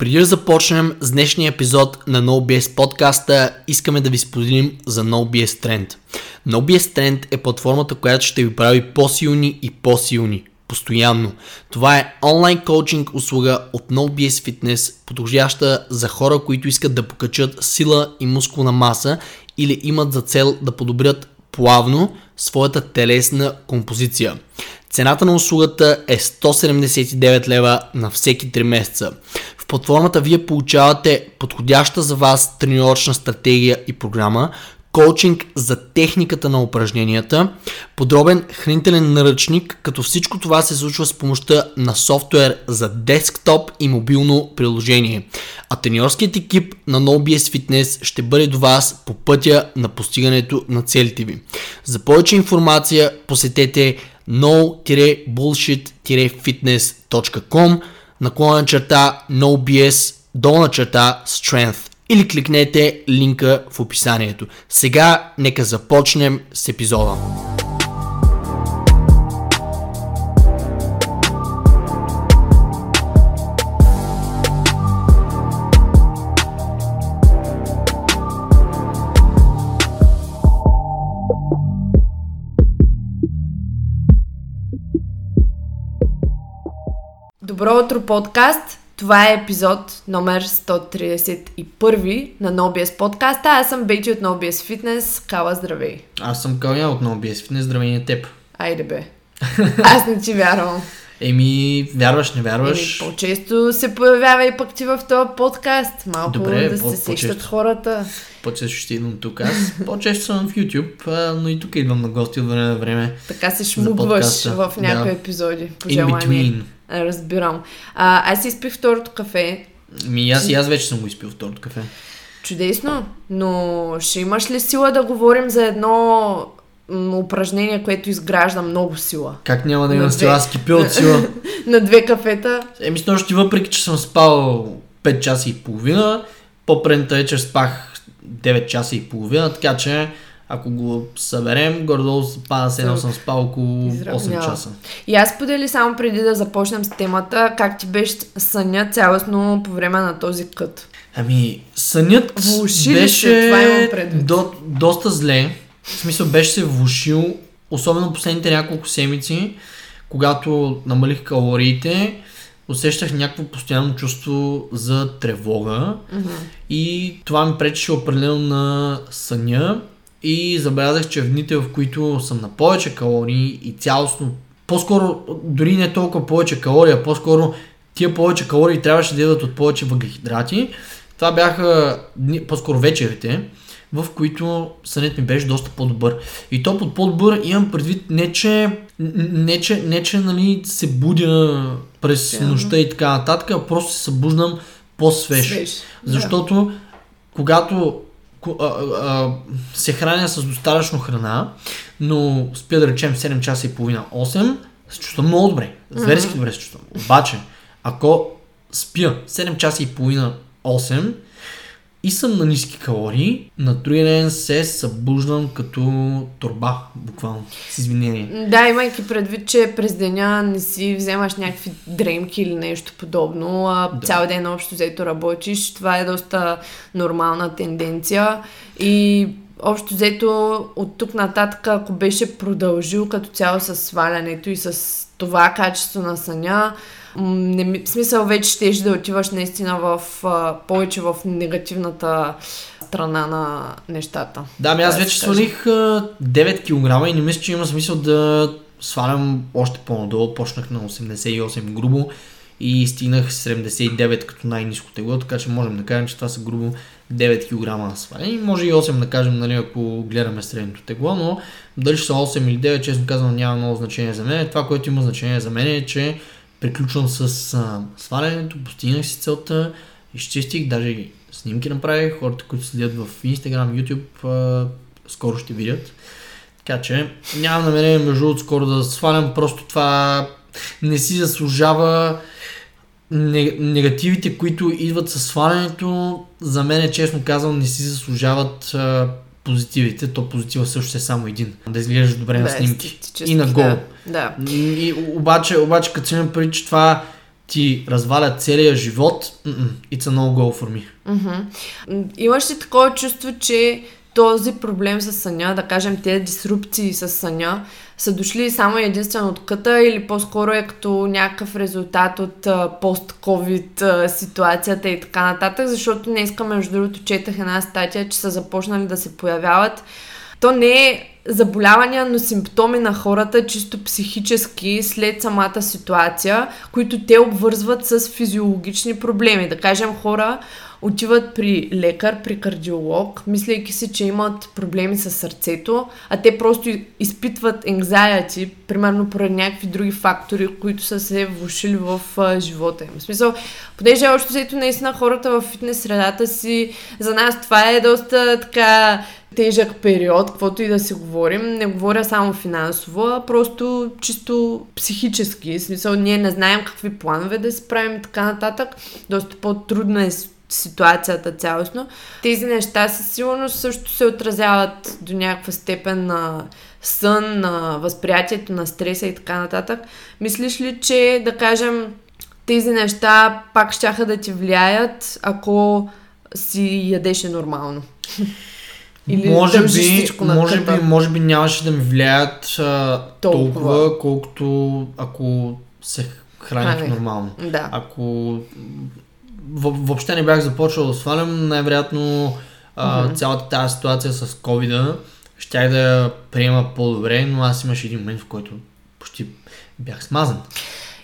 Преди да започнем с днешния епизод на NoBS подкаста, искаме да ви споделим за NoBS Trend. NoBS Trend е платформата, която ще ви прави по-силни и по-силни. Постоянно. Това е онлайн коучинг услуга от NoBS Fitness, подходяща за хора, които искат да покачат сила и мускулна маса или имат за цел да подобрят плавно своята телесна композиция. Цената на услугата е 179 лева на всеки 3 месеца платформата вие получавате подходяща за вас тренировъчна стратегия и програма, коучинг за техниката на упражненията, подробен хранителен наръчник, като всичко това се случва с помощта на софтуер за десктоп и мобилно приложение. А треньорският екип на NoBS Fitness ще бъде до вас по пътя на постигането на целите ви. За повече информация посетете no-bullshit-fitness.com наклонен черта NoBS, долна черта Strength или кликнете линка в описанието. Сега нека започнем с епизода. Добро утро, подкаст! Това е епизод номер 131 на NoBS подкаста. Аз съм Бейти от NoBS Fitness. Кала, здравей! Аз съм Каля от NoBS Fitness. Здравей на теб! Айде бе! Аз не ти вярвам. Еми, вярваш, не вярваш. Еми, по-често се появява и пък ти в този подкаст. Малко Добре, да по- се сещат хората. По-често ще идвам тук. Аз по-често съм в YouTube, но и тук идвам на гости от време на време. Така се шмугваш в някои да. епизоди. По In желание. between. Разбирам. А, аз изпих второто кафе. Ми аз и аз вече съм го изпил второто кафе. Чудесно, но ще имаш ли сила да говорим за едно упражнение, което изгражда много сила? Как няма да имам сила? Аз кипя от сила. на две кафета. Еми, с нощи, въпреки че съм спал 5 часа и половина, по-предната вечер спах 9 часа и половина, така че ако го съберем, гордо пада се едно съм спал около 8 часа. И аз подели само преди да започнем с темата, как ти беше съня цялостно по време на този кът? Ами, сънят Влуши беше това до, доста зле. В смисъл беше се влушил, особено последните няколко седмици, когато намалих калориите, усещах някакво постоянно чувство за тревога mm-hmm. и това ми пречеше определено на съня и забелязах, че в дните, в които съм на повече калории и цялостно, по-скоро, дори не толкова повече калории, а по-скоро тия повече калории трябваше да идват от повече въглехидрати. Това бяха по-скоро вечерите, в които сънят ми беше доста по-добър. И то под по-добър имам предвид не, че, не, че, не, че нали, се будя през yeah. нощта и така нататък, а просто се събуждам по-свеж. Свеж. Защото yeah. когато а, а, се храня с достатъчно храна, но спя да речем 7 часа и половина, 8, се чувствам много добре. Зверски mm-hmm. добре се чувствам. Обаче, ако спя 7 часа и половина, 8, и съм на ниски калории, на другия ден се събуждам като турба, буквално, с извинение. Да, имайки предвид, че през деня не си вземаш някакви дремки или нещо подобно, а да. цял ден общо взето работиш, това е доста нормална тенденция и общо взето от тук нататък, ако беше продължил като цяло с свалянето и с това качество на съня, не, в смисъл вече ще да отиваш наистина в а, повече в негативната страна на нещата. Да, ми аз вече свалих 9 кг и не мисля, че има смисъл да свалям още по-надолу. Почнах на 88 грубо и стигнах 79 като най-низко тегло, така че можем да кажем, че това са грубо 9 кг на сваляне. Може и 8 да кажем, нали, ако гледаме средното тегло, но дали ще са 8 или 9, честно казвам, няма много значение за мен. Това, което има значение за мен е, че приключвам с а, свалянето, постигнах си целта, изчистих, даже снимки направих, хората, които следят в Instagram, YouTube, а, скоро ще видят. Така че нямам намерение между от скоро да свалям, просто това не си заслужава негативите, които идват със свалянето, за мен, честно казвам, не си заслужават а, позитивите. То позитива също е само един. Да изглеждаш добре на снимки. И на гол. Да. И, обаче, обаче като си има преди, че това ти развалят целия живот, it's a no go for me. Mm-hmm. Имаш ли такова чувство, че този проблем с съня, да кажем тези дисрупции с съня, са дошли само единствено от къта или по-скоро е като някакъв резултат от пост-ковид ситуацията и така нататък, защото днеска, между другото, четах една статия, че са започнали да се появяват. То не е заболявания, но симптоми на хората, чисто психически, след самата ситуация, които те обвързват с физиологични проблеми. Да кажем, хора отиват при лекар, при кардиолог, мислейки си, че имат проблеми с сърцето, а те просто изпитват anxiety, примерно поради някакви други фактори, които са се влушили в а, живота им. В смисъл, понеже още взето наистина хората в фитнес средата си, за нас това е доста така тежък период, каквото и да си говорим. Не говоря само финансово, а просто чисто психически. В смисъл, ние не знаем какви планове да си правим и така нататък. Доста по-трудна е ситуацията цялостно. Тези неща със сигурност също се отразяват до някаква степен на сън, на възприятието на стреса и така нататък. Мислиш ли, че да кажем тези неща пак щяха да ти влияят, ако си ядеше нормално? Или може би, може би, може би нямаше да ми влияят а, толкова. толкова, колкото ако се храних нормално. Да. Ако въобще не бях започвал да свалям, най-вероятно mm-hmm. цялата тази ситуация с covid щях да я приема по-добре, но аз имаше един момент, в който почти бях смазан.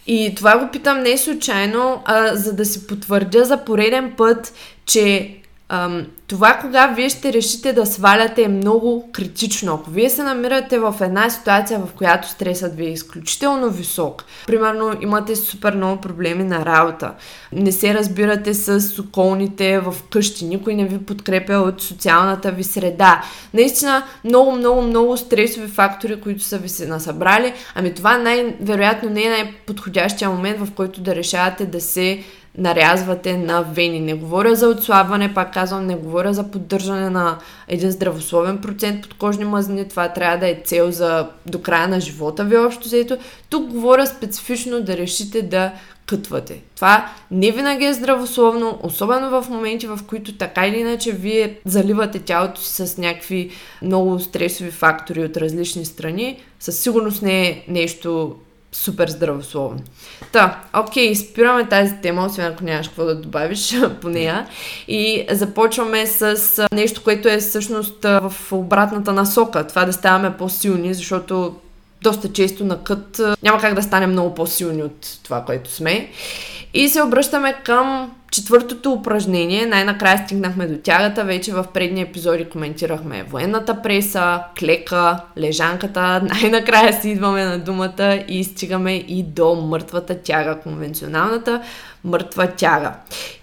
И това го питам не случайно, а за да си потвърдя за пореден път, че Ам, това, кога вие ще решите да сваляте е много критично. Ако вие се намирате в една ситуация, в която стресът ви е изключително висок, примерно имате супер много проблеми на работа, не се разбирате с околните в къщи, никой не ви подкрепя от социалната ви среда. Наистина много, много, много стресови фактори, които са ви се насъбрали, ами това най-вероятно не е най-подходящия момент, в който да решавате да се нарязвате на вени. Не говоря за отслабване, пак казвам, не говоря за поддържане на един здравословен процент подкожни мазнини. Това трябва да е цел за до края на живота ви общо взето. Тук говоря специфично да решите да кътвате. Това не винаги е здравословно, особено в моменти, в които така или иначе вие заливате тялото си с някакви много стресови фактори от различни страни. Със сигурност не е нещо супер здравословно. Та, окей, спираме тази тема, освен ако нямаш какво да добавиш по нея. И започваме с нещо, което е всъщност в обратната насока. Това да ставаме по-силни, защото доста често на кът няма как да станем много по-силни от това, което сме. И се обръщаме към четвъртото упражнение. Най-накрая стигнахме до тягата. Вече в предни епизоди коментирахме военната преса, клека, лежанката. Най-накрая си идваме на думата и стигаме и до мъртвата тяга, конвенционалната мъртва тяга.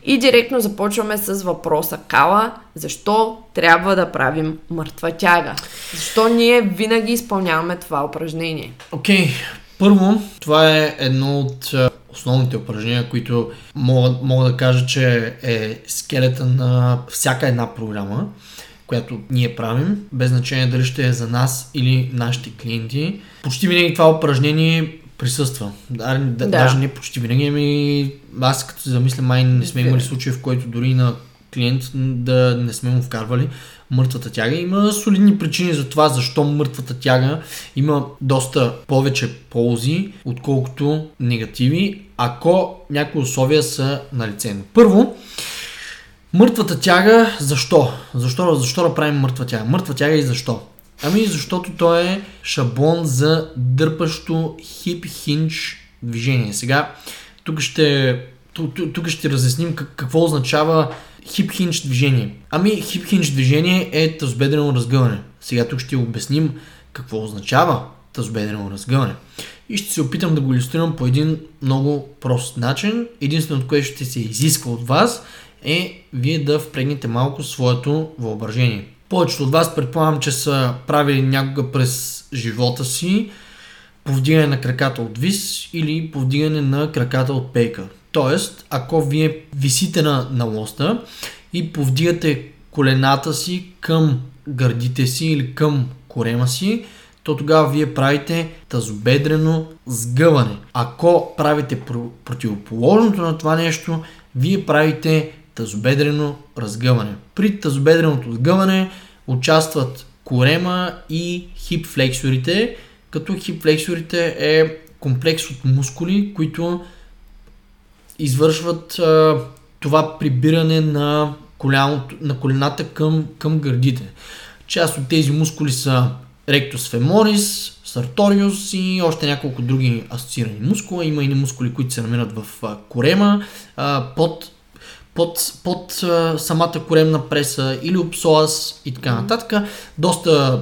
И директно започваме с въпроса Кала, защо трябва да правим мъртва тяга? Защо ние винаги изпълняваме това упражнение? Окей, okay. първо, това е едно от основните упражнения, които мога, мога да кажа, че е скелета на всяка една програма, която ние правим, без значение дали ще е за нас или нашите клиенти. Почти винаги това упражнение присъства. Да, да. Даже не почти винаги, ами аз като се замисля, май не сме имали случаи, в който дори на клиент да не сме му вкарвали мъртвата тяга. Има солидни причини за това, защо мъртвата тяга има доста повече ползи, отколкото негативи, ако някои условия са на лице. Първо, мъртвата тяга, защо? Защо, защо да правим мъртва тяга? Мъртва тяга и защо? Ами защото то е шаблон за дърпащо хип-хинч движение. Сега, тук ще, тук, тук ще разясним какво означава хип-хинч движение. Ами хип-хинч движение е тазобедрено разгъване. Сега тук ще обясним какво означава тазобедрено разгъване. И ще се опитам да го иллюстрирам по един много прост начин. Единственото, което ще се изисква от вас е вие да впрегнете малко своето въображение. Повечето от вас предполагам, че са правили някога през живота си повдигане на краката от вис или повдигане на краката от пейка. Тоест, ако вие висите на, на лоста и повдигате колената си към гърдите си или към корема си, то тогава вие правите тазобедрено сгъване. Ако правите противоположното на това нещо, вие правите тазобедрено разгъване. При тазобедреното сгъване участват корема и хипфлексорите, като хипфлексорите е комплекс от мускули, които извършват а, това прибиране на, коляното, на колената към, към гърдите. Част от тези мускули са rectus femoris, sartorius и още няколко други асоциирани мускула. Има и мускули, които се намират в а, корема, а, под под, под а, самата коремна преса или обсоас и така нататък. Доста,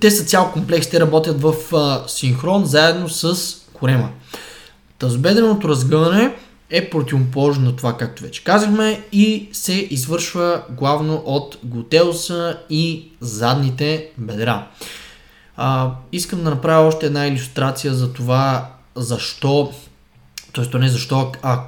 те са цял комплекс, те работят в а, синхрон заедно с корема. Тазобедреното разгъване е противоположно на това, както вече казахме, и се извършва главно от глутеуса и задните бедра. А, искам да направя още една иллюстрация за това, защо, т.е. не защо, а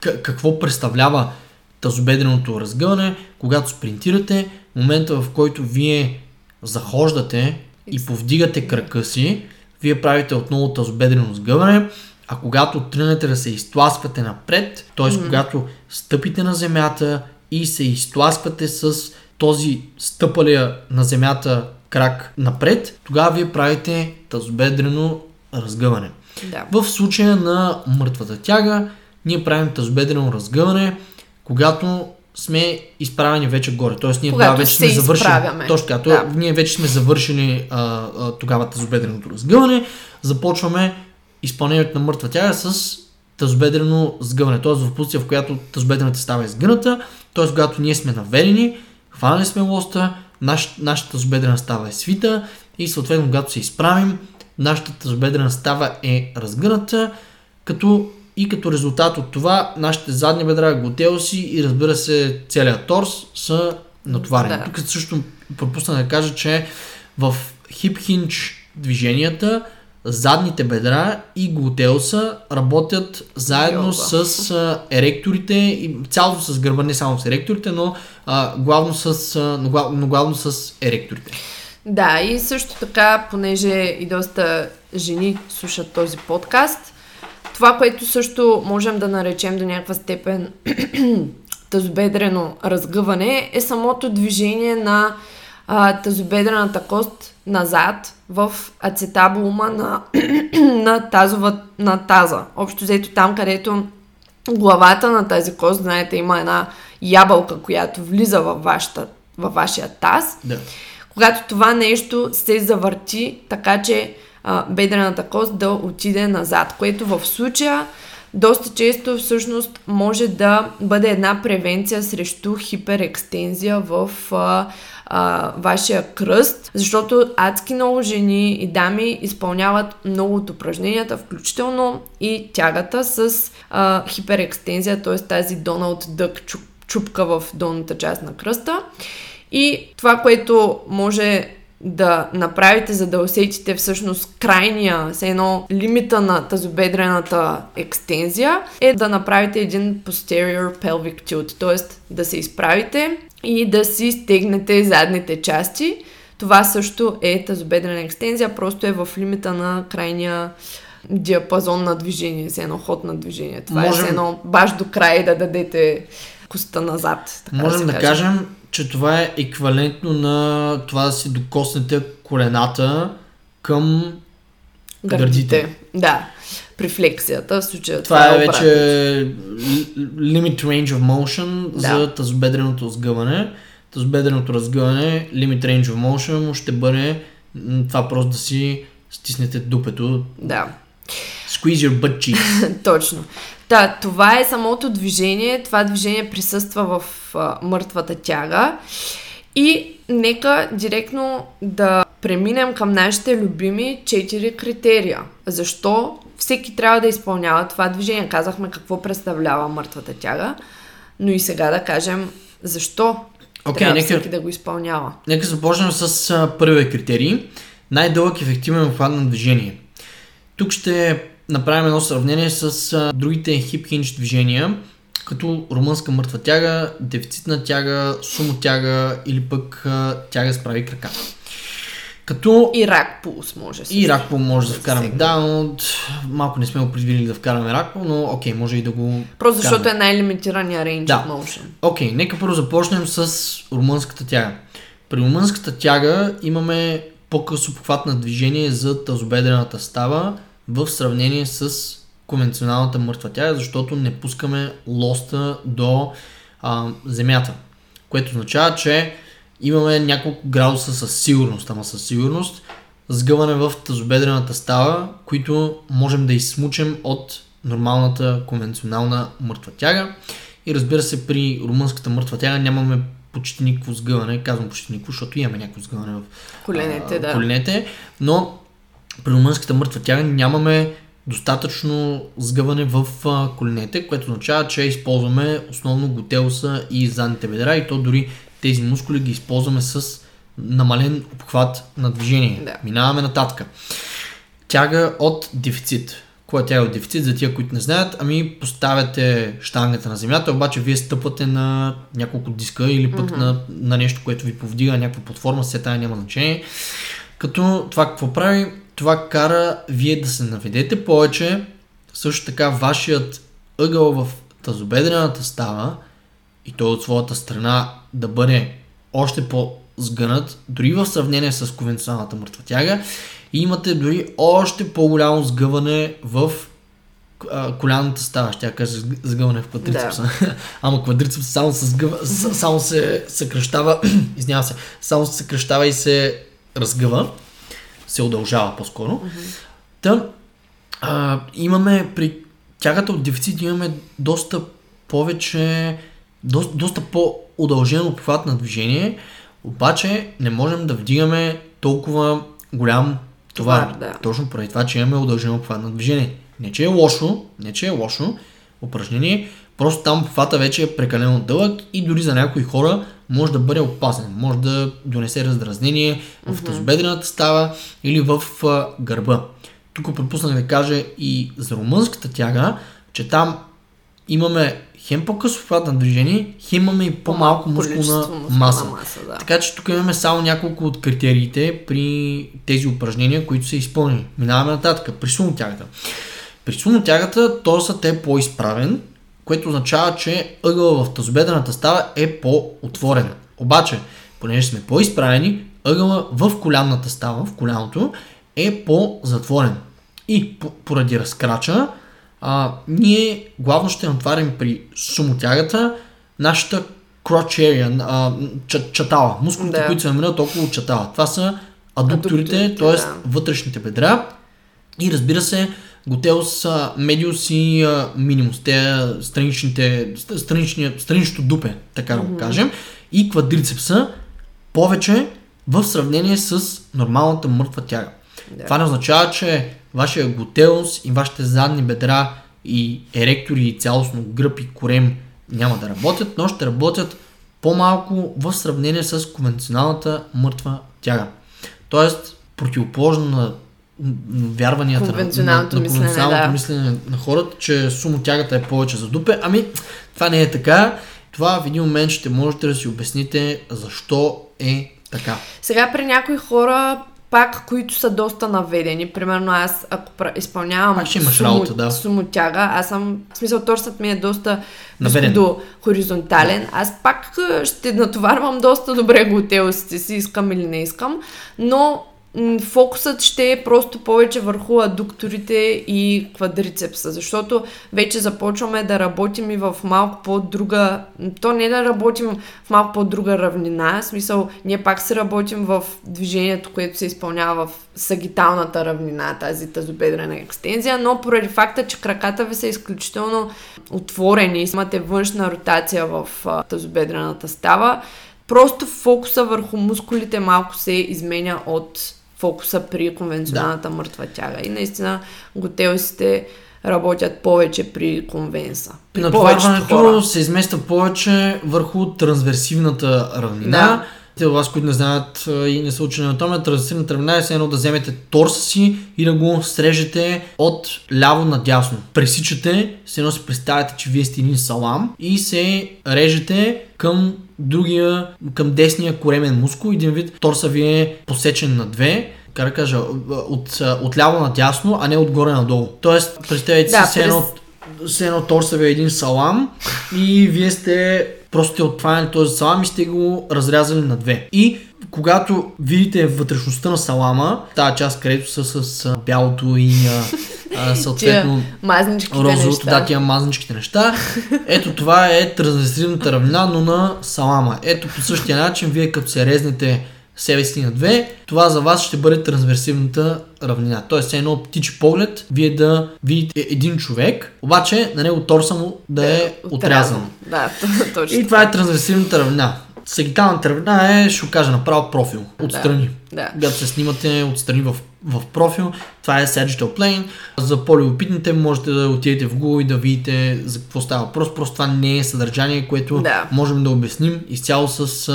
какво представлява тазобедреното разгъване, когато спринтирате, момента в който вие захождате и повдигате кръка си, вие правите отново тазобедрено сгъване, а когато тръгнете да се изтласквате напред, т.е. Mm-hmm. когато стъпите на земята и се изтласквате с този стъпалия на земята крак напред, тогава вие правите тазобедрено разгъване. Да. В случая на мъртвата тяга, ние правим тазобедрено разгъване, когато сме изправени вече горе. Тоест, ние тогава вече сме завършили. Точно така. Да. Ние вече сме завършили а, а, тогава тазобедреното разгъване. Започваме изпълнението на мъртва тяга с тазобедрено сгъване. Т.е. в позиция, в която тазобедрената става изгъната. Т.е. когато ние сме наведени, хванали сме лоста, наш, нашата тазобедрена става е свита и съответно когато се изправим, нашата тазобедрена става е разгъната, като и като резултат от това нашите задни бедра, глутеуси и разбира се целият торс са натоварени. Да. Тук също пропусна да кажа, че в хип хинч движенията задните бедра и глутеуса работят заедно Йоба. с а, еректорите и цялото с гърба, не само с еректорите, но, а, главно, с, а, но, глав, но главно с еректорите. Да, и също така, понеже и доста жени слушат този подкаст, това, което също можем да наречем до някаква степен тазобедрено разгъване, е самото движение на а, тазобедрената кост назад в ацетабулума на, на, тазова, на таза. Общо взето там, където главата на тази кост, знаете, има една ябълка, която влиза във, вашата, във вашия таз. Да. Когато това нещо се завърти, така че а, бедрената кост да отиде назад, което в случая доста често всъщност може да бъде една превенция срещу хиперекстензия в а, а, вашия кръст, защото адски много жени и дами изпълняват много от упражненията, включително и тягата с а, хиперекстензия, т.е. тази Доналд Дък чупка в долната част на кръста. И това, което може да направите, за да усетите всъщност крайния, с едно лимита на тазобедрената екстензия, е да направите един posterior pelvic tilt, т.е. да се изправите и да си стегнете задните части. Това също е тазобедрена екстензия, просто е в лимита на крайния диапазон на движение, с едно ход на движение. Това Можем... е с едно баш до край да дадете коста назад. Така Можем да, да кажем, че това е еквивалентно на това да си докоснете колената към гърдите. гърдите. Да, при флексията, в случая това, това е, е вече limit range of motion да. за тазобедреното сгъване. Тазобедреното разгъване, limit range of motion ще бъде това просто да си стиснете дупето. Да. Squeeze your butt cheeks. Точно. Да, това е самото движение. Това движение присъства в а, мъртвата тяга. И нека директно да преминем към нашите любими четири критерия. Защо всеки трябва да изпълнява това движение? Казахме какво представлява мъртвата тяга, но и сега да кажем защо okay, трябва нека, всеки да го изпълнява. Нека започнем с първия критерий. Най-дълъг ефективен обхват на движение. Тук ще направим едно сравнение с а, другите хип хинч движения, като румънска мъртва тяга, дефицитна тяга, сумо тяга или пък а, тяга с прави крака. Като... И рак пулс може. И рак пулс може да, да вкараме. Да, но малко не сме го предвидили да вкараме рак пулс, но окей, може и да го Просто защото е най-лимитирания рейндж да. of motion. Окей, нека първо започнем с румънската тяга. При румънската тяга имаме по-късо похват на движение за тазобедрената става в сравнение с конвенционалната мъртва тяга, защото не пускаме лоста до а, земята. Което означава, че имаме няколко градуса със сигурност, ама със сигурност сгъване в тазобедрената става, които можем да изсмучем от нормалната конвенционална мъртва тяга. И разбира се, при румънската мъртва тяга нямаме почти никакво сгъване, казвам почти никакво, защото имаме някакво сгъване в коленете, а, да. коленете, но при румънската мъртва тяга нямаме достатъчно сгъване в коленете, което означава, че използваме основно готелса и задните бедра и то дори тези мускули ги използваме с намален обхват на движение. Да. Минаваме нататък. Тяга от дефицит. Кой е тяга от дефицит? За тия, които не знаят, ами поставяте штангата на земята, обаче вие стъпвате на няколко диска или пък mm-hmm. на, на нещо, което ви повдига, някаква платформа, все тая няма значение. Като това какво прави? Това кара вие да се наведете повече, също така вашият ъгъл в тазобедрената става и той от своята страна да бъде още по-сгънат, дори в сравнение с конвенционалната мъртва тяга. И имате дори още по-голямо сгъване в коляната става, ще я кажа сгъване в квадрицепса. Да. Ама квадрицепс само се, сгъва, само се съкръщава, извинявам се, само се съкръщава и се разгъва, се удължава по-скоро. Mm-hmm. Та, а, имаме при тягата от дефицит имаме доста повече, до, доста по-удължен обхват на движение, обаче не можем да вдигаме толкова голям товар. да. Точно поради това, че имаме удължено обхват на движение. Не, че е лошо, не, че е лошо упражнение, просто там обхвата вече е прекалено дълъг и дори за някои хора може да бъде опасен. Може да донесе раздразнение в тазобедрената става или в а, гърба. Тук пропуснах да кажа и за румънската тяга, че там имаме хем по-късо обхват на движение, хем имаме и по-малко мускулна маса. маса да. Така че тук имаме само няколко от критериите при тези упражнения, които са изпълнени. Минаваме нататък. При сумотягата. При сумотягата торсът е по-изправен, което означава, че ъгъла в тазобедрената става е по-отворен. Обаче, понеже сме по-изправени, ъгъла в колянната става, в коляното, е по-затворен. И поради разкрача, а, ние главно ще натварим при сумотягата нашата crotch area, а, чатала, мускулите, да. които се намират около чатала. Това са адукторите, т.е. Да. вътрешните бедра и разбира се готелс, медиус и минимус, те страничните, страничното дупе, така да го кажем, и квадрицепса повече в сравнение с нормалната мъртва тяга. Да. Това не означава, че вашия готелс и вашите задни бедра и еректори и цялостно гръб и корем няма да работят, но ще работят по-малко в сравнение с конвенционалната мъртва тяга. Тоест, противоположно на вярванията конвенционалното на, на, на конвенционалното да. мислене на хората, че сумотягата е повече за дупе. Ами, това не е така. Това в един момент ще можете да си обясните защо е така. Сега при някои хора пак, които са доста наведени. Примерно аз, ако изпълнявам пак ще имаш сумо, работа, да. сумотяга, аз съм, в смисъл, торсът ми е доста до хоризонтален. Аз пак ще натоварвам доста добре глутеусите си, искам или не искам, но фокусът ще е просто повече върху адукторите и квадрицепса, защото вече започваме да работим и в малко по-друга, то не да работим в малко по-друга равнина, в смисъл ние пак се работим в движението, което се изпълнява в сагиталната равнина, тази тазобедрена екстензия, но поради факта, че краката ви са изключително отворени, имате външна ротация в тазобедрената става, просто фокуса върху мускулите малко се изменя от фокуса при конвенционалната да. мъртва тяга. И наистина готелсите работят повече при конвенса. При Натоварването се измества повече върху трансверсивната равнина. Да. Те от вас, които не знаят и не са учени на това, трансверсивната равнина е едно да вземете торса си и да го срежете от ляво надясно. Пресичате, се едно си представяте, че вие сте един салам и се режете към другия към десния коремен мускул. Един вид торса ви е посечен на две как да кажа, от, от ляво надясно, а не отгоре надолу. Тоест, представете да, си, едно, през... едно торса ви е един салам и вие сте просто сте отваяли този салам и сте го разрязали на две. И когато видите вътрешността на салама, тази част, където са с бялото и а, съответно розовото, да, тия мазничките неща, ето това е трансгресивната равнина, но на салама. Ето по същия начин, вие като се резнете себе си на две, това за вас ще бъде трансверсивната равнина. Тоест, едно птичи поглед, вие да видите един човек, обаче на него торса му да е, е отрязан. Да, точно. И това е трансверсивната равнина. Сегиталната равнина е, ще кажа направо профил, отстрани. Да. Когато се снимате отстрани в, в профил, това е Sagittal Plane. За по-любопитните можете да отидете в Google и да видите за какво става въпрос. Просто това не е съдържание, което да. можем да обясним изцяло с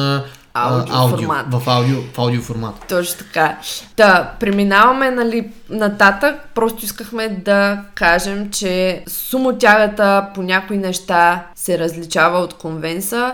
аудио, аудио формат. В аудио, в аудио формат. Точно така. Та, преминаваме нали, нататък. Просто искахме да кажем, че сумотягата по някои неща се различава от конвенса.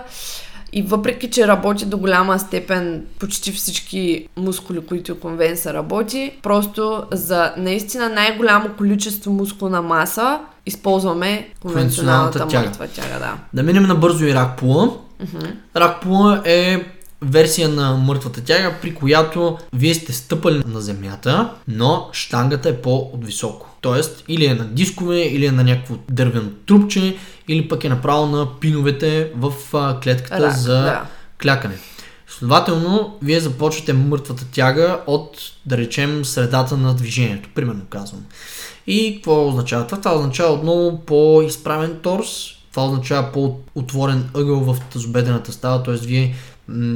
И въпреки, че работи до голяма степен почти всички мускули, които конвенса работи, просто за наистина най-голямо количество мускулна маса използваме конвенционалната мъртва тяга. Да. да минем на бързо и рак пула. Uh-huh. Рак пула е версия на мъртвата тяга, при която вие сте стъпали на земята, но штангата е по-отвисоко. Тоест, или е на дискове, или е на някакво дървено трупче, или пък е направо на пиновете в клетката Рак, за да. клякане. Следователно, вие започвате мъртвата тяга от, да речем, средата на движението, примерно казвам. И какво означава това? Това означава отново по-изправен торс, това означава по-отворен ъгъл в тазобедената става, т.е. вие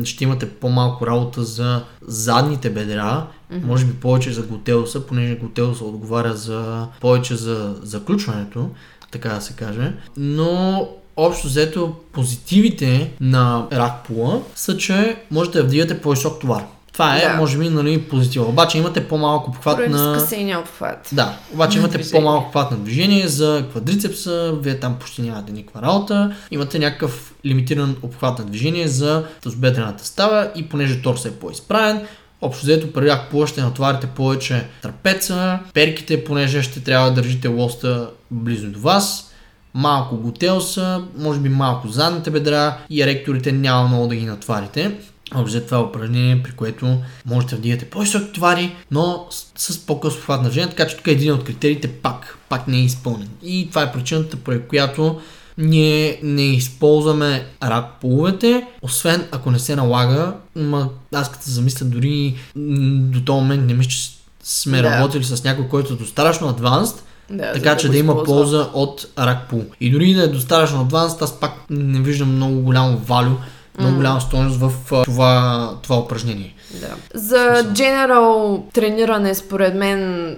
ще имате по-малко работа за задните бедра, mm-hmm. може би повече за глутеуса, понеже глутеуса отговаря за повече за заключването, така да се каже. Но общо взето позитивите на рак пула са, че можете да вдигате по-висок товар. Това е, да. може би, нали, позитивно. Обаче имате по-малко обхват на... скъсения обхват. Да, обаче имате движение. по-малко обхват на движение за квадрицепса, вие там почти нямате никаква работа. Имате някакъв лимитиран обхват на движение за тазобедрената става и понеже торс е по-изправен, Общо взето при рак ще натоварите повече трапеца, перките, понеже ще трябва да държите лоста близо до вас, малко готелса, може би малко задните бедра и еректорите няма много да ги натварите. Общо това е упражнение, при което можете да вдигате по-високи товари, но с, с по-късно хват на движение, така че тук е един от критериите пак, пак не е изпълнен. И това е причината, поради която ние не използваме рак половете, освен ако не се налага, ма аз като се замисля дори до този момент не мисля, че сме да. работили с някой, който е достатъчно адванст, да, така че да има използва. полза от рак пул. И дори да е достатъчно адванст, аз пак не виждам много голямо валю много голяма стоеност в това, това упражнение. Да. За general трениране, според мен,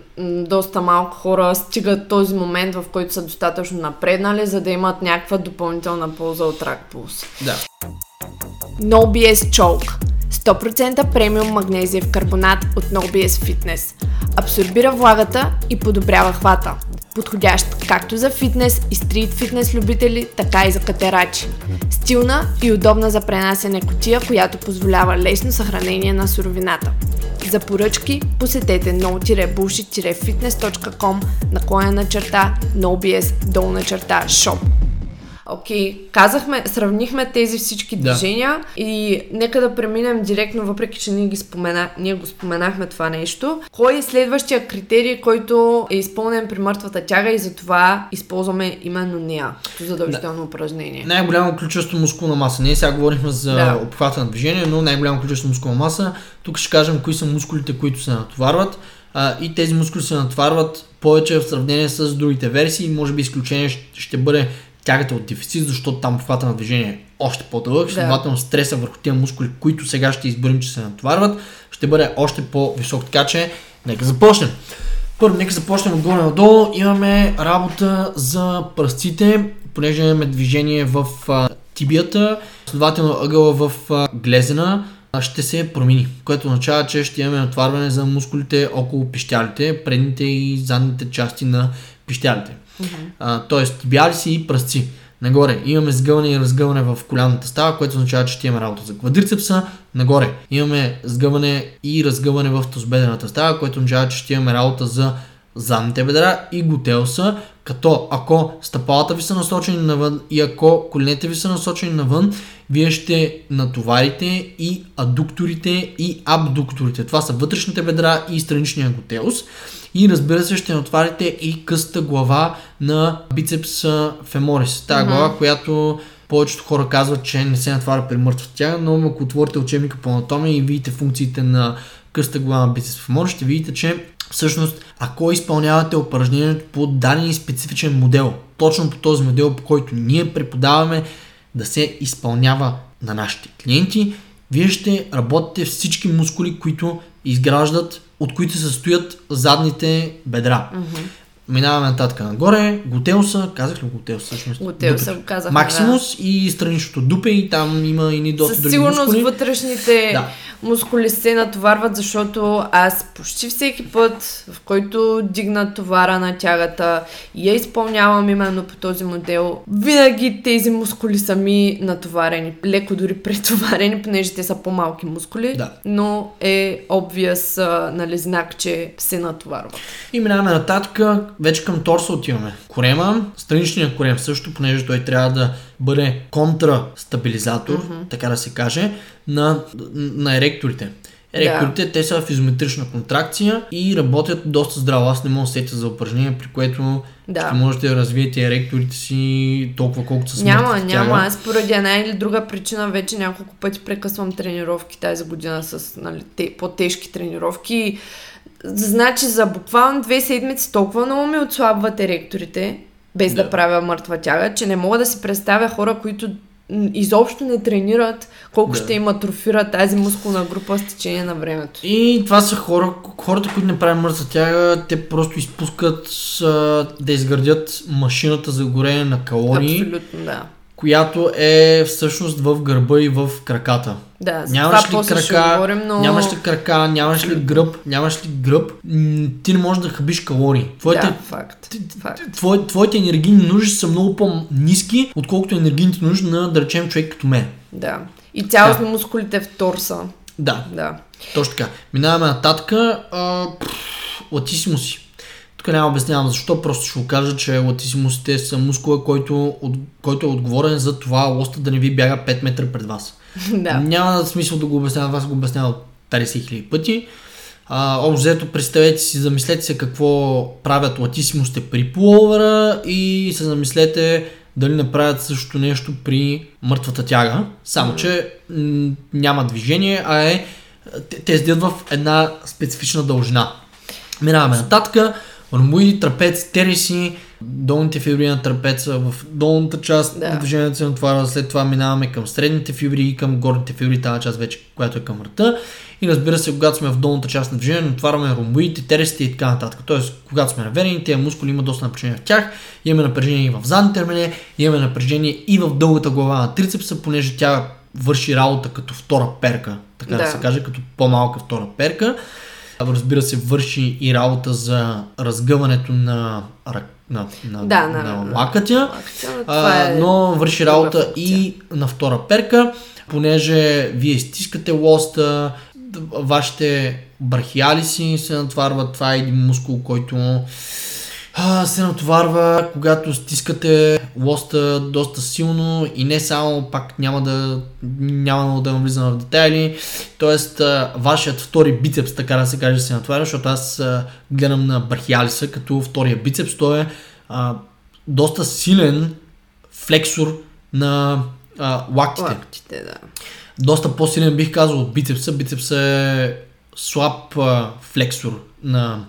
доста малко хора стигат този момент, в който са достатъчно напреднали, за да имат някаква допълнителна полза от рак пулс. Да. NoBS Choke 100% премиум магнезиев карбонат от NoBS Fitness. Абсорбира влагата и подобрява хвата подходящ както за фитнес и стрит фитнес любители, така и за катерачи. Стилна и удобна за пренасене котия, която позволява лесно съхранение на суровината. За поръчки посетете no-bullshit-fitness.com наклоня черта nobs долна черта shop. Окей, okay. казахме, сравнихме тези всички да. движения и нека да преминем директно, въпреки че ние, ги спомена, ние го споменахме това нещо. Кой е следващия критерий, който е изпълнен при мъртвата тяга и затова използваме именно нея като задължително да. упражнение? Най-голямо количество мускулна маса. Ние сега говорихме за да. обхвата на движение, но най-голямо количество мускулна маса. Тук ще кажем кои са мускулите, които се натоварват. А, и тези мускули се натварват повече в сравнение с другите версии. Може би изключение ще бъде тягате от дефицит, защото там обхвата на движение е още по-дълъг, да. следователно стреса върху тези мускули, които сега ще изборим, че се натоварват, ще бъде още по-висок. Така че, нека започнем. Първо, нека започнем отгоре надолу. Имаме работа за пръстците, понеже имаме движение в а, тибията, следователно ъгъла в а, глезена, ще се промени, което означава, че ще имаме натварване за мускулите около пищялите, предните и задните части на пищялите. Mm-hmm. тоест, тибиалиси и пръсци. Нагоре имаме сгъване и разгъване в коляната става, което означава, че ще имаме работа за квадрицепса. Нагоре имаме сгъване и разгъване в тазобедрената става, което означава, че ще имаме работа за задните бедра и готелса, като ако стъпалата ви са насочени навън и ако коленете ви са насочени навън, вие ще натоварите и адукторите и абдукторите. Това са вътрешните бедра и страничния готелс. И разбира се, ще натоварите и къста глава на бицепс феморис. Тая mm-hmm. глава, която повечето хора казват, че не се натваря при мъртва тяга, но ако отворите учебника по анатомия и видите функциите на къста глава на бицепс феморис, ще видите, че всъщност ако изпълнявате упражнението по даден специфичен модел, точно по този модел, по който ние преподаваме да се изпълнява на нашите клиенти, вие ще работите всички мускули, които изграждат, от които се състоят задните бедра. Mm-hmm. Минаваме нататък нагоре. Готелса, казах ли Готелса всъщност? Готелса го казах. Максимус да. и страничното дупе и там има и ни доста Със други сигурност мускули. вътрешните да. мускули се натоварват, защото аз почти всеки път, в който дигна товара на тягата и я изпълнявам именно по този модел, винаги тези мускули са ми натоварени. Леко дори претоварени, понеже те са по-малки мускули, да. но е obvious, нали, знак, че се натоварват. И минаваме нататък вече към торса отиваме. Корема, страничният корем също, понеже той трябва да бъде контрастабилизатор, mm-hmm. така да се каже, на, на еректорите. Еректорите, да. те са в изометрична контракция и работят доста здраво. Аз не мога да сетя за упражнение, при което да. ще можете да развиете еректорите си толкова колкото са Няма, няма. Аз поради една или друга причина вече няколко пъти прекъсвам тренировки тази година с нали, те, по-тежки тренировки. Значи за буквално две седмици толкова много ми отслабват еректорите, без да. да правя мъртва тяга, че не мога да си представя хора, които изобщо не тренират, колко да. ще им атрофира тази мускулна група с течение на времето. И това са хора, хората, които не правят мъртва тяга, те просто изпускат а, да изградят машината за горене на калории. Абсолютно, да която е всъщност в гърба и в краката. Да, за нямаш това ли крака, говорим, но... нямаш ли крака, нямаш ли гръб, нямаш ли гръб, ти не можеш да хабиш калории. Твоите, да, факт. факт. Твоите енергийни нужди са много по-низки, отколкото енергийните нужди на, да речем, човек като мен. Да. И цялостно да. мускулите в торса. Да. да. Точно така. Минаваме нататък. Латисимо си. Тук няма обяснявам защо, просто ще го кажа, че латисимусите са мускула, който, от, който е отговорен за това лоста да не ви бяга 5 метра пред вас. да. Няма смисъл да го обяснявам, аз го обяснявам 50 000 пъти. А, общо взето, представете си, замислете се какво правят латисимусите при пуловера и се замислете дали не правят също нещо при мъртвата тяга, само че м- няма движение, а е те, те в една специфична дължина. Минаваме нататък. Ромоиди, трапец, тереси, долните фибри на трапеца, в долната част да. движението се натваря, след това минаваме към средните фибри и към горните фибри, тази част вече, която е към ръта. И разбира се, когато сме в долната част на движение, натваряме ромоидите, тересите и така нататък. Тоест, когато сме наверени, тези мускули има доста напрежение в тях, имаме напрежение и в задните рамене, имаме напрежение и в дългата глава на трицепса, понеже тя върши работа като втора перка, така да, да се каже, като по-малка втора перка. Разбира се, върши и работа за разгъването на, на, на, да, на, на, на лакътя, а, е но върши работа и на втора перка, понеже вие стискате лоста, вашите брахиалиси се натварват, това е един мускул, който а, се натоварва, когато стискате лоста доста силно и не само, пак няма да няма да влизам в детайли, т.е. вашият втори бицепс, така да се каже, се натваря, защото аз а, гледам на брахиалиса като втория бицепс, той е а, доста силен флексор на а, лактите. лактите да. Доста по-силен бих казал от бицепса. Бицепса е слаб а, флексор на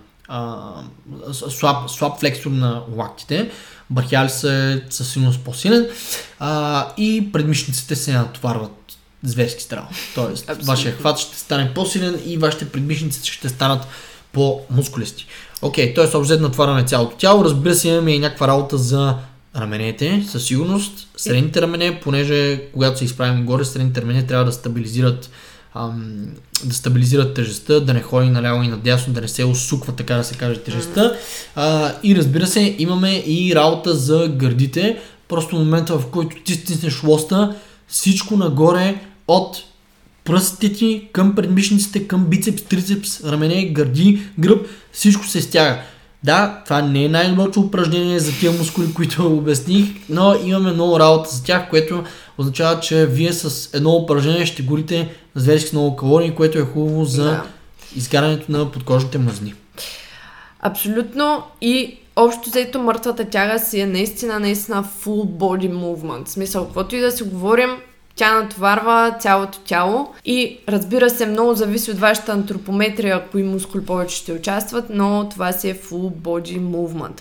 слаб, слаб флексор на лактите, брахиалис е със силност по-силен а, и предмишниците се натоварват зверски здраво. Тоест, Абсолютно. вашия хват ще стане по-силен и вашите предмишници ще станат по-мускулисти. Окей, okay, т.е. обзет натваряме цялото тяло. Разбира се, имаме и някаква работа за раменете, със сигурност. Средните рамене, понеже когато се изправим горе, средните рамене трябва да стабилизират ам, да стабилизират тежестта, да не ходи наляво и надясно, да не се усуква, така да се каже, тежестта. А, и разбира се, имаме и работа за гърдите, Просто момента, в който ти стиснеш лоста, всичко нагоре от пръстите ти към предмишниците, към бицепс, трицепс, рамене, гърди, гръб, всичко се стяга. Да, това не е най-доброто упражнение за тия мускули, които обясних, но имаме много работа за тях, което означава, че вие с едно упражнение ще горите зверски много калории, което е хубаво за да. изгарянето на подкожните мъзни. Абсолютно и общо взето мъртвата тяга си е наистина, наистина full body movement. В смисъл, каквото и да си говорим, тя натоварва цялото тяло и разбира се, много зависи от вашата антропометрия, кои мускули повече ще участват, но това си е full body movement.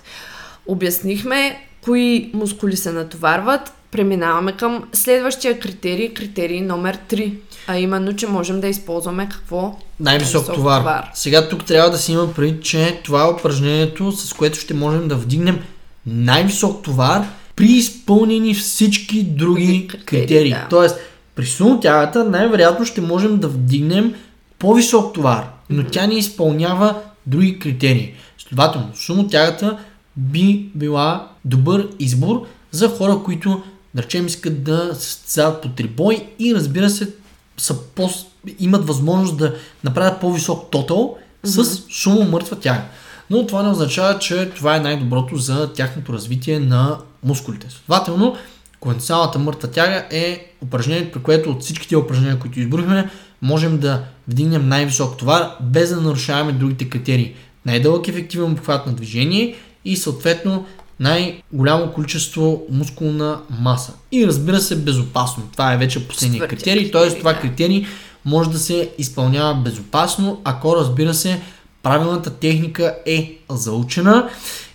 Обяснихме кои мускули се натоварват, преминаваме към следващия критерий, критерий номер 3. А именно, че можем да използваме какво? Най-висок товар. товар. Сега тук трябва да си има преди, че това е упражнението, с което ще можем да вдигнем най-висок товар при изпълнени всички други критерии. критерии. Да. Тоест, при сумотягата най-вероятно ще можем да вдигнем по-висок товар, но тя не изпълнява други критерии. Следователно, сумотягата би била добър избор за хора, които да речем искат да се състезават по трибой и разбира се са по, имат възможност да направят по-висок тотал mm-hmm. с шумо мъртва тяга. Но това не означава, че това е най-доброто за тяхното развитие на мускулите. Следователно, конвенционалната мъртва тяга е упражнението, при което от всички тези упражнения, които изборихме, можем да вдигнем най-висок товар, без да нарушаваме другите критерии. Най-дълъг ефективен обхват на движение и съответно най-голямо количество мускулна маса. И разбира се, безопасно. Това е вече последния критерий, т.е. това критерий може да се изпълнява безопасно, ако разбира се, правилната техника е заучена.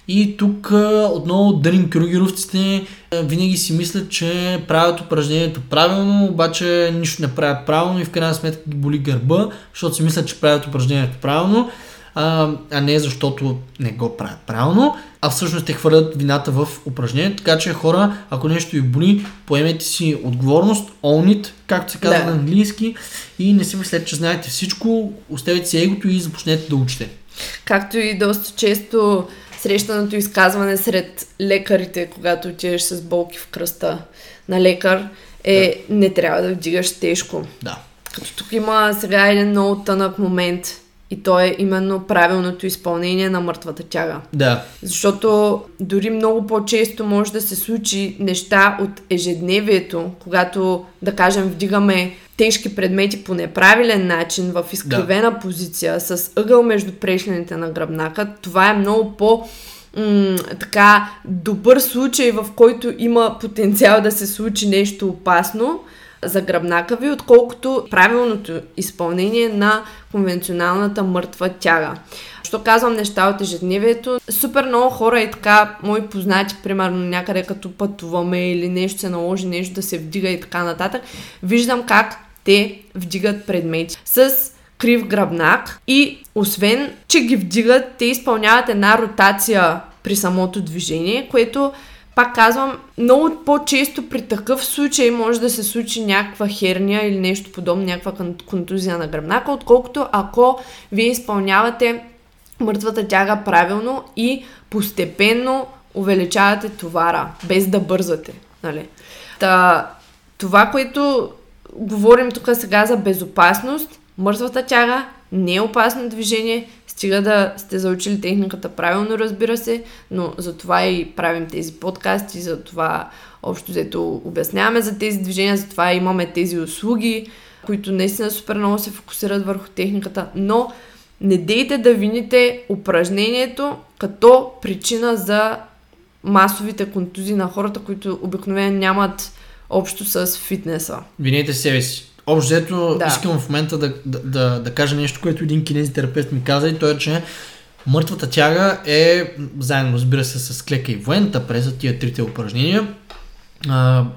И тук отново Дърин Крюгеровците винаги си мислят, че правят упражнението правилно, обаче нищо не правят правилно и в крайна сметка ги боли гърба, защото си мислят, че правят упражнението правилно а, а не защото не го правят правилно, а всъщност те хвърлят вината в упражнението. Така че хора, ако нещо ви боли, поемете си отговорност, own it, както се казва да. на английски, и не си мислете, че знаете всичко, оставете си егото и започнете да учите. Както и доста често срещаното изказване сред лекарите, когато отидеш с болки в кръста на лекар, е да. не трябва да вдигаш тежко. Да. Като тук има сега един много тънък момент – и то е именно правилното изпълнение на мъртвата тяга. Да. Защото дори много по-често може да се случи неща от ежедневието, когато, да кажем, вдигаме тежки предмети по неправилен начин, в изкривена да. позиция, с ъгъл между прешлените на гръбнака. Това е много по- м- така добър случай, в който има потенциал да се случи нещо опасно за гръбнака ви, отколкото правилното изпълнение на конвенционалната мъртва тяга. Що казвам неща от ежедневието, супер много хора и така, мои познати, примерно някъде като пътуваме или нещо се наложи, нещо да се вдига и така нататък, виждам как те вдигат предмети с крив гръбнак и освен, че ги вдигат, те изпълняват една ротация при самото движение, което пак казвам, много по-често при такъв случай може да се случи някаква херния или нещо подобно, някаква контузия на гръбнака, отколкото ако вие изпълнявате мъртвата тяга правилно и постепенно увеличавате товара, без да бързате. Нали? Та, това, което говорим тук сега за безопасност, мъртвата тяга не е опасно движение, Стига да сте заучили техниката правилно, разбира се, но за това и правим тези подкасти, за това общо взето обясняваме за тези движения, за това имаме тези услуги, които наистина супер много се фокусират върху техниката, но не дейте да вините упражнението като причина за масовите контузии на хората, които обикновено нямат общо с фитнеса. Винете себе си. Общо взето да. искам в момента да, да, да, да кажа нещо, което един кинезитерапевт ми каза и то е, че мъртвата тяга е, заедно разбира се с клека и военната преза, тия трите упражнения.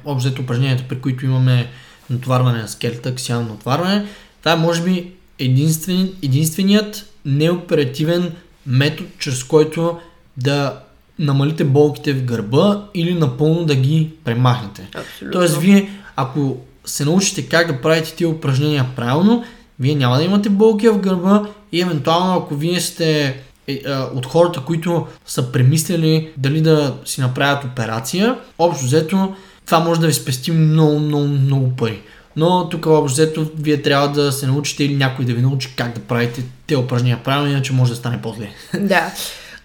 общо взето упражненията, при които имаме натоварване на скелета, аксиално натоварване. Това е може би единствен, единственият неоперативен метод, чрез който да намалите болките в гърба или напълно да ги премахнете. Абсолютно. Тоест, вие, ако се научите как да правите тия упражнения правилно, вие няма да имате болки в гърба и евентуално ако вие сте е, а, от хората, които са премислили дали да си направят операция, общо взето това може да ви спести много, много, много пари. Но тук общо взето вие трябва да се научите или някой да ви научи как да правите те упражнения правилно, иначе може да стане по-зле. Да.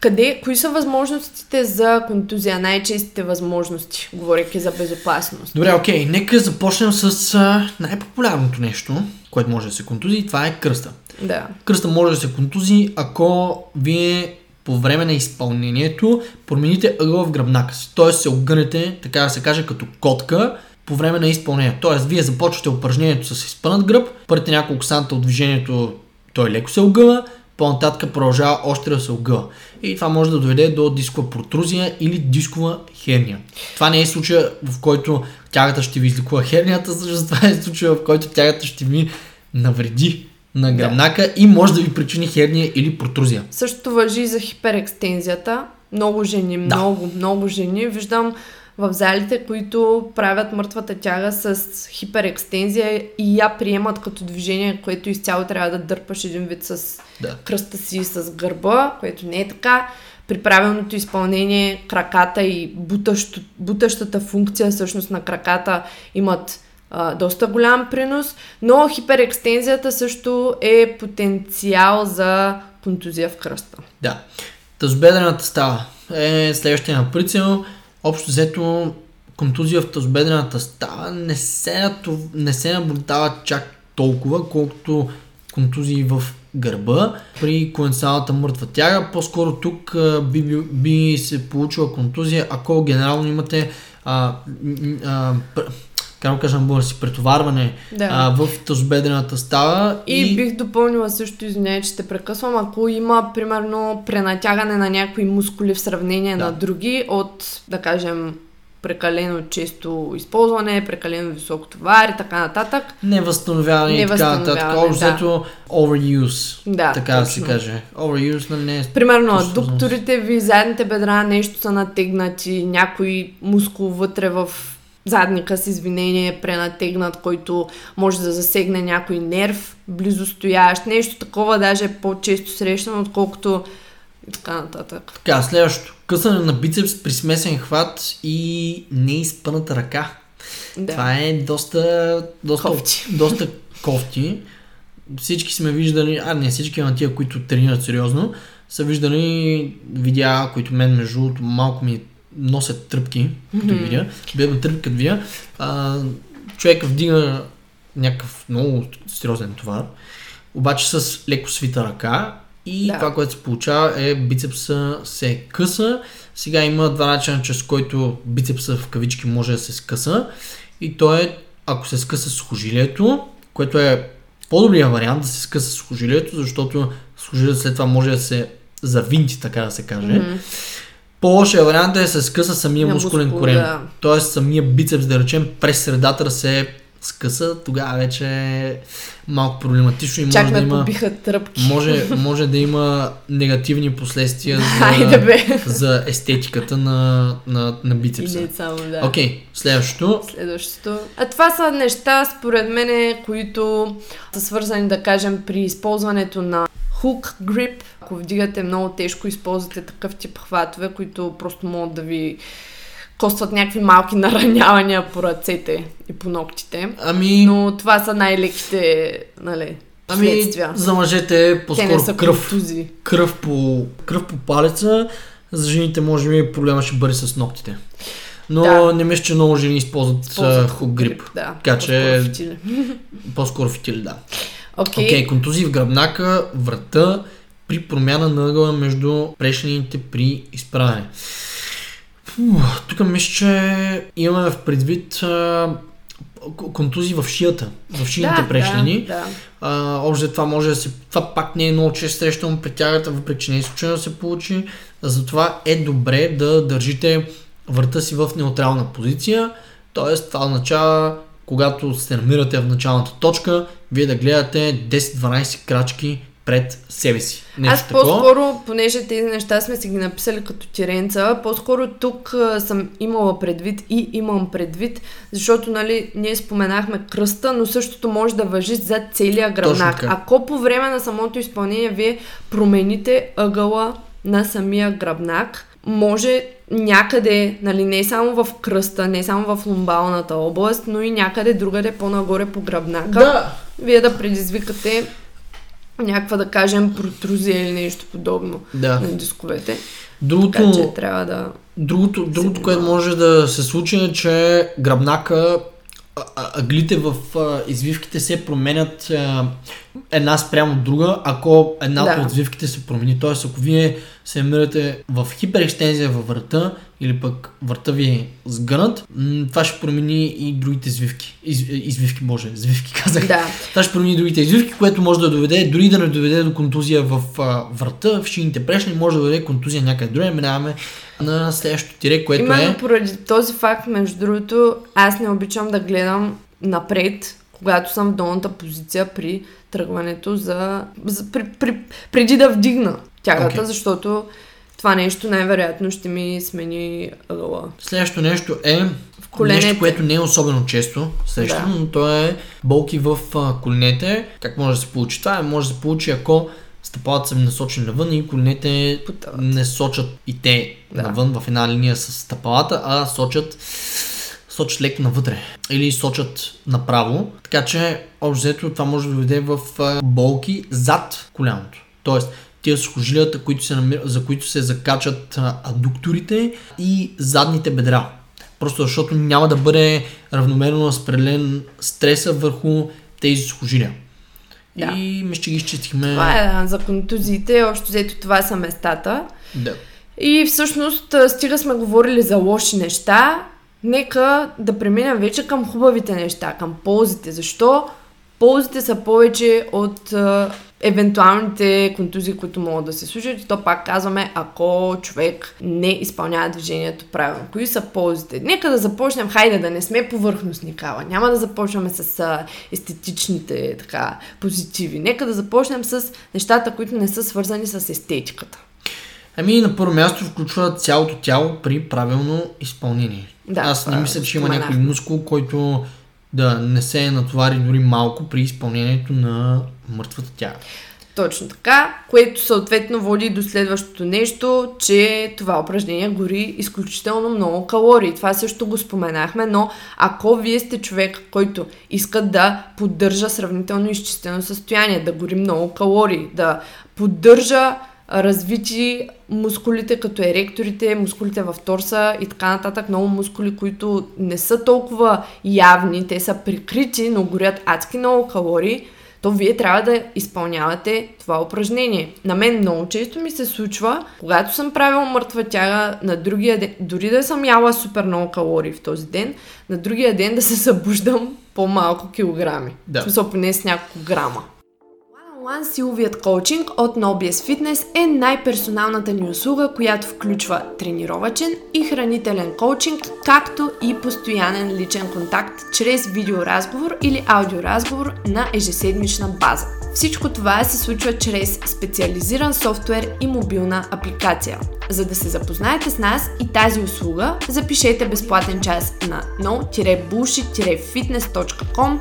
Къде, кои са възможностите за контузия? Най-честите възможности, говоряки за безопасност. Добре, окей. Нека започнем с а, най-популярното нещо, което може да се контузи това е кръста. Да. Кръста може да се контузи, ако вие по време на изпълнението промените ъгъла в гръбнака си. Тоест се огънете, така да се каже, като котка по време на изпълнение. Тоест, вие започвате упражнението с изпънат гръб, първите няколко санта от движението той леко се огъва, по-нататък продължава още да се огъва. И това може да доведе до дискова протрузия или дискова херния. Това не е случая, в който тягата ще ви излекува хернията, защото това е случая, в който тягата ще ви навреди на гръбнака да. и може да ви причини херния или протрузия. Същото въжи и за хиперекстензията. Много жени, да. много, много жени. Виждам в залите, които правят мъртвата тяга с хиперекстензия и я приемат като движение, което изцяло трябва да дърпаш един вид с да. кръста си с гърба, което не е така. При правилното изпълнение краката и бутащо, бутащата функция всъщност на краката имат а, доста голям принос, но хиперекстензията също е потенциал за контузия в кръста. Да. Тазобедрената става е следващия на прицел общо взето контузия в тазобедрената става не се, не се наблюдава чак толкова, колкото контузии в гърба. При коенсалната мъртва тяга, по-скоро тук би, би, би се получила контузия, ако генерално имате а, а, как кажа на си претоварване да. а, в тазобедрената става. И, и бих допълнила също, извиняй, че те прекъсвам, ако има примерно пренатягане на някои мускули в сравнение да. на други от, да кажем, прекалено често използване, прекалено високо товар и така нататък. Невъзстановяване и така нататък. Общо да. overuse, да, така да се каже. Overuse на не е Примерно, докторите ви, задните бедра нещо са натегнати, някой мускул вътре в задника с извинение е пренатегнат, който може да засегне някой нерв, близо стоящ, нещо такова даже е по-често срещано, отколкото и така нататък. Така, следващото. Късане на бицепс при смесен хват и неизпъната ръка. Да. Това е доста, доста кофти. Доста кофти. Всички сме виждали, а не всички, на тия, които тренират сериозно, са виждали видеа, които мен между малко ми носят тръпки, като mm-hmm. видя. Бедна тръпка като видя. А, човек вдига някакъв много сериозен товар, обаче с леко свита ръка и да. това, което се получава е бицепса се къса. Сега има два начина, чрез който бицепса в кавички може да се скъса. И то е, ако се скъса с хожилието, което е по-добрия вариант да се скъса с хожилието, защото с след това може да се завинти, така да се каже. Mm-hmm. По-лошия вариант е да се скъса самия мускулен мускул, корем. Да. Тоест самия бицепс, да речем, през средата да се скъса, тогава вече е малко проблематично и Чак може да има... тръпки. Може, може да има негативни последствия за, бе. за естетиката на, на, на бицепса. Само, да. Окей, okay, следващото. Следващото. А това са неща, според мен, които са свързани, да кажем, при използването на hook grip. Ако вдигате много тежко, използвате такъв тип хватове, които просто могат да ви костват някакви малки наранявания по ръцете и по ногтите. Ами... Но това са най-леките, нали, Ами, за мъжете по-скоро кръв, кръв, по, кръв по палеца, за жените може би проблема ще бъде с ногтите. Но да. не мисля, че много жени използват хук грип. Да, така че... По-скоро фитили, да. Окей, okay. okay, контузии в гръбнака, врата при промяна на ъгъла между прешените при изправяне. Тук мисля, че имаме в предвид а, контузии в шията, в шийните да, прешнени. Да, да. общо това може да се... Това пак не е много често срещано при тягата, въпреки че не е случайно да се получи. Затова е добре да държите врата си в неутрална позиция. Тоест, това означава когато се намирате в началната точка, вие да гледате 10-12 крачки пред себе си. Нещо Аз по-скоро, понеже тези неща сме си ги написали като тиренца, по-скоро тук а, съм имала предвид и имам предвид, защото нали, ние споменахме кръста, но същото може да въжи за целия гръбнак. Ако по време на самото изпълнение вие промените ъгъла на самия гръбнак, може някъде, нали, не само в кръста, не само в лумбалната област, но и някъде другаде по-нагоре по гръбнака, да. вие да предизвикате някаква, да кажем, протрузия или нещо подобно да. на дисковете. Другото, така че трябва да... Другото, другото което може да се случи е, че гръбнака аглите в а, извивките се променят а, една спрямо друга, ако една да. от извивките се промени. Тоест, ако вие се намирате в хиперекстензия във врата или пък врата ви е сгънат, това ще промени и другите извивки. Из, извивки, може, извивки казах. Да. Това ще промени другите извивки, което може да доведе, дори да не доведе до контузия в а, врата, в шините прешни, може да доведе контузия някъде друга. Минаваме на следващото тире, което Именно е... поради този факт, между другото, аз не обичам да гледам напред, когато съм в долната позиция при тръгването за, за при, при, преди да вдигна тягата, okay. защото това нещо най-вероятно ще ми смени ъгъла. Следващото нещо е в коленете. нещо, което не е особено често срещано, да. но то е болки в коленете. Как може да се получи това? Може да се получи ако стъпалата са насочени навън и коленете Потават. не сочат и те да. навън в една линия с стъпалата, а сочат сочат леко навътре или сочат направо. Така че, общо взето, това може да доведе в болки зад коляното. Тоест, тия сухожилията, които се намир... за които се закачат адукторите и задните бедра. Просто защото няма да бъде равномерно разпределен стреса върху тези сухожилия. Да. И ме ще ги изчистихме. Това е за контузиите, общо взето това са местата. Да. И всъщност, стига сме говорили за лоши неща, нека да преминем вече към хубавите неща, към ползите. Защо? Ползите са повече от евентуалните контузии, които могат да се случат. И то пак казваме, ако човек не изпълнява движението правилно. Кои са ползите? Нека да започнем, хайде да не сме повърхностни кава. Няма да започваме с а, естетичните така, позитиви. Нека да започнем с нещата, които не са свързани с естетиката. Ами на първо място включва цялото тяло при правилно изпълнение. Да, Аз не мисля, че има някой мускул, който да не се натовари дори малко при изпълнението на мъртвата тяга. Точно така, което съответно води до следващото нещо, че това упражнение гори изключително много калории. Това също го споменахме, но ако вие сте човек, който иска да поддържа сравнително изчистено състояние, да гори много калории, да поддържа развити мускулите, като еректорите, мускулите в торса и така нататък. Много мускули, които не са толкова явни, те са прикрити, но горят адски много калории, то вие трябва да изпълнявате това упражнение. На мен много често ми се случва, когато съм правила мъртва тяга на другия ден, дори да съм яла супер много калории в този ден, на другия ден да се събуждам по-малко килограми. Да. В смисъл поне с няколко грама. One силовият коучинг от Nobies Fitness е най-персоналната ни услуга, която включва тренировачен и хранителен коучинг, както и постоянен личен контакт чрез видеоразговор или аудиоразговор на ежеседмична база. Всичко това се случва чрез специализиран софтуер и мобилна апликация. За да се запознаете с нас и тази услуга, запишете безплатен час на no-bullshit-fitness.com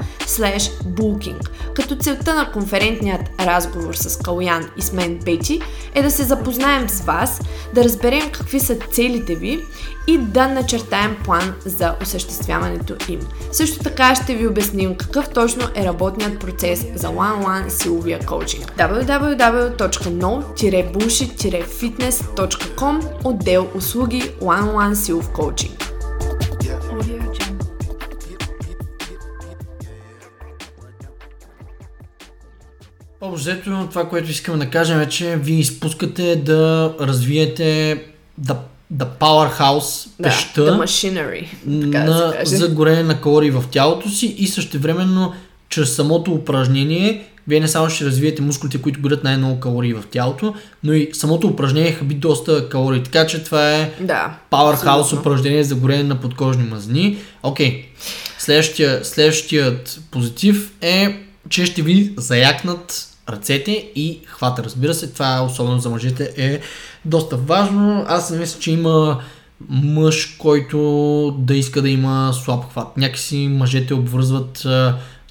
booking, като целта на конферентният разговор с Калуян и с мен Пети е да се запознаем с вас, да разберем какви са целите ви и да начертаем план за осъществяването им. Също така ще ви обясним какъв точно е работният процес за One-on-One силовия коучинг. www.no-bullshit-fitness.com отдел услуги One-on-One силов коучинг. Общо това, което искаме да кажем е, че ви изпускате да развиете да the powerhouse да, пеща the machinery, на, да за горене на калории в тялото си и същевременно чрез самото упражнение вие не само ще развиете мускулите, които горят най-много калории в тялото, но и самото упражнение хаби доста калории. Така че това е да, powerhouse упражнение за горене на подкожни мазнини. Окей, okay. следващия, следващият позитив е, че ще ви заякнат ръцете и хвата. Разбира се, това особено за мъжете е доста важно. Аз не мисля, че има мъж, който да иска да има слаб хват. Някакси мъжете обвързват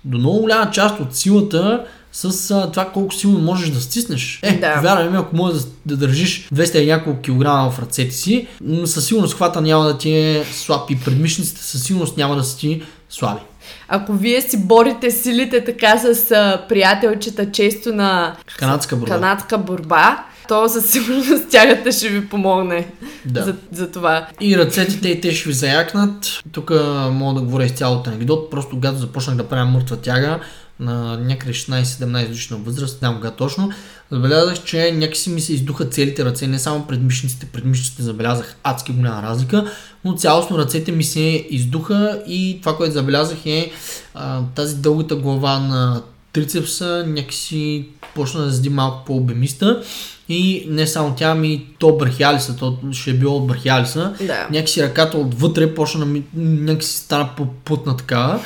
до много голяма част от силата с а, това колко силно можеш да стиснеш. Е, да. вярвай ми, ако можеш да, да държиш 200 и няколко килограма в ръцете си, със сигурност хвата няма да ти е слаб и предмишниците със сигурност няма да са ти слаби. Ако вие си борите силите така с а, приятелчета често на канадска борба, канадска борба то със сигурност тягата ще ви помогне да. за, за това. И ръцете те, те ще ви заякнат. Тук мога да говоря изцяло от анекдот. Просто когато започнах да правя мъртва тяга, на някъде 16-17 годишна възраст, няма кога точно, забелязах, че някакси ми се издуха целите ръце, не само пред мишниците, пред мишниците забелязах адски голяма разлика, но цялостно ръцете ми се издуха и това, което забелязах е а, тази дългата глава на трицепса някакси почна да седи малко по-обемиста и не само тя, ми то брахиалиса, то ще е било от брахиалиса. Да. Някакси ръката отвътре почна ми, някакси стана по-путна такава.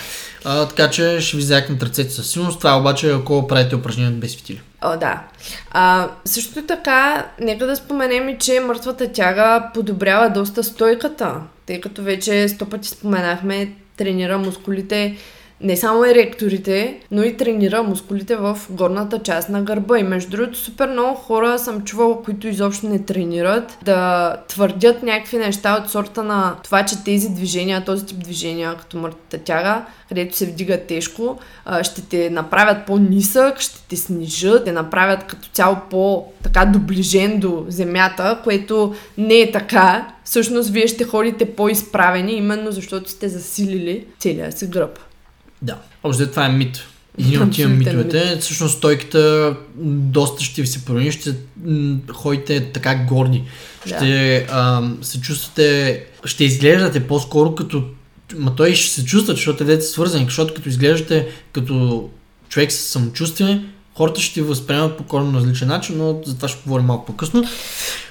А, така че ще ви заякнат ръцете със сигурност. Това е обаче ако правите упражнения без фитили. О, да. А, също така, нека да споменем и, че мъртвата тяга подобрява доста стойката, тъй като вече сто пъти споменахме, тренира мускулите не само еректорите, но и тренира мускулите в горната част на гърба. И между другото, супер много хора съм чувала, които изобщо не тренират, да твърдят някакви неща от сорта на това, че тези движения, този тип движения, като мъртвата тяга, където се вдига тежко, ще те направят по-нисък, ще те снижат, те направят като цяло по-така доближен до земята, което не е така. Всъщност, вие ще ходите по-изправени, именно защото сте засилили целия си гръб. Да. Общо това е мит. Един от тия митовете. Мит. Всъщност стойката доста ще ви се промени, ще ходите така горди. Да. Ще а, се чувствате, ще изглеждате по-скоро като Ма той ще се чувства, защото те деца свързани, защото като изглеждате като човек с самочувствие, хората ще ви възприемат по коренно различен начин, но за това ще говорим малко по-късно.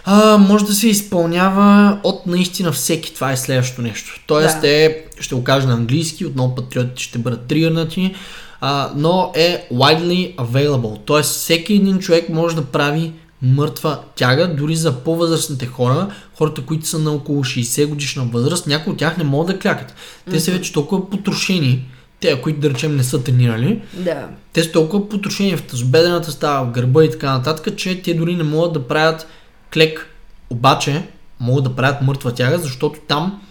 А, може да се изпълнява от наистина всеки. Това е следващото нещо. Тоест, да. е, ще го кажа на английски, отново патриотите ще бъдат тригърнати, а, но е widely available. Тоест, всеки един човек може да прави мъртва тяга, дори за по-възрастните хора, хората, които са на около 60 годишна възраст, някои от тях не могат да клякат. Те mm-hmm. са вече толкова потрошени, те, които да речем не са тренирали, да. те са толкова потрошени в тазобедената става, в гърба и така нататък, че те дори не могат да правят клек. Обаче могат да правят мъртва тяга, защото там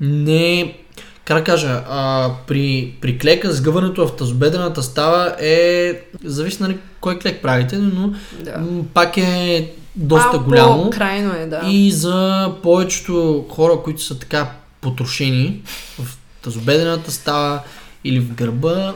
не как да кажа, а, при, при клека сгъването в тазобедрената става е, зависи нали кой клек правите, но да. м, пак е доста а, голямо. крайно е, да. И за повечето хора, които са така потрошени в тазобедрената става или в гърба,